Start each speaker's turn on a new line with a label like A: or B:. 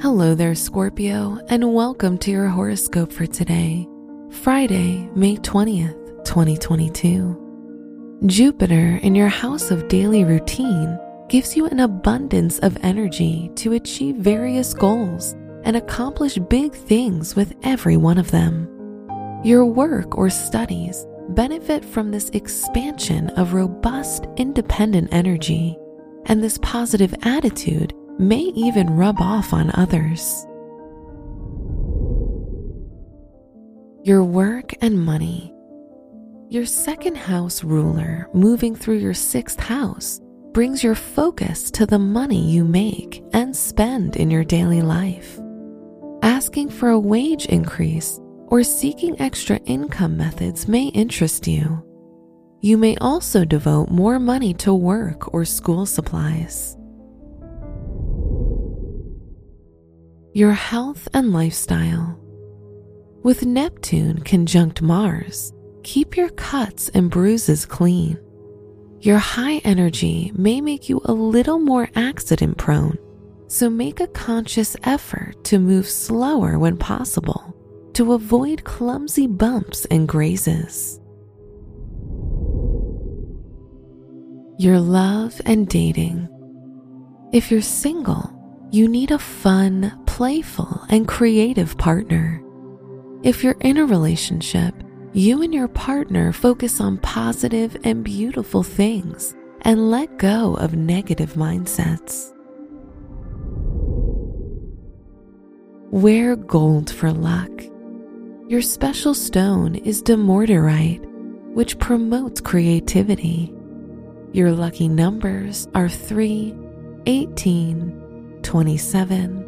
A: Hello there, Scorpio, and welcome to your horoscope for today, Friday, May 20th, 2022. Jupiter in your house of daily routine gives you an abundance of energy to achieve various goals and accomplish big things with every one of them. Your work or studies benefit from this expansion of robust, independent energy, and this positive attitude may even rub off on others. Your work and money. Your second house ruler moving through your sixth house brings your focus to the money you make and spend in your daily life. Asking for a wage increase or seeking extra income methods may interest you. You may also devote more money to work or school supplies. Your health and lifestyle. With Neptune conjunct Mars, keep your cuts and bruises clean. Your high energy may make you a little more accident prone, so make a conscious effort to move slower when possible to avoid clumsy bumps and grazes. Your love and dating. If you're single, you need a fun, playful, and creative partner. If you're in a relationship, you and your partner focus on positive and beautiful things and let go of negative mindsets. Wear gold for luck. Your special stone is dumortierite, which promotes creativity. Your lucky numbers are 3, 18, 27,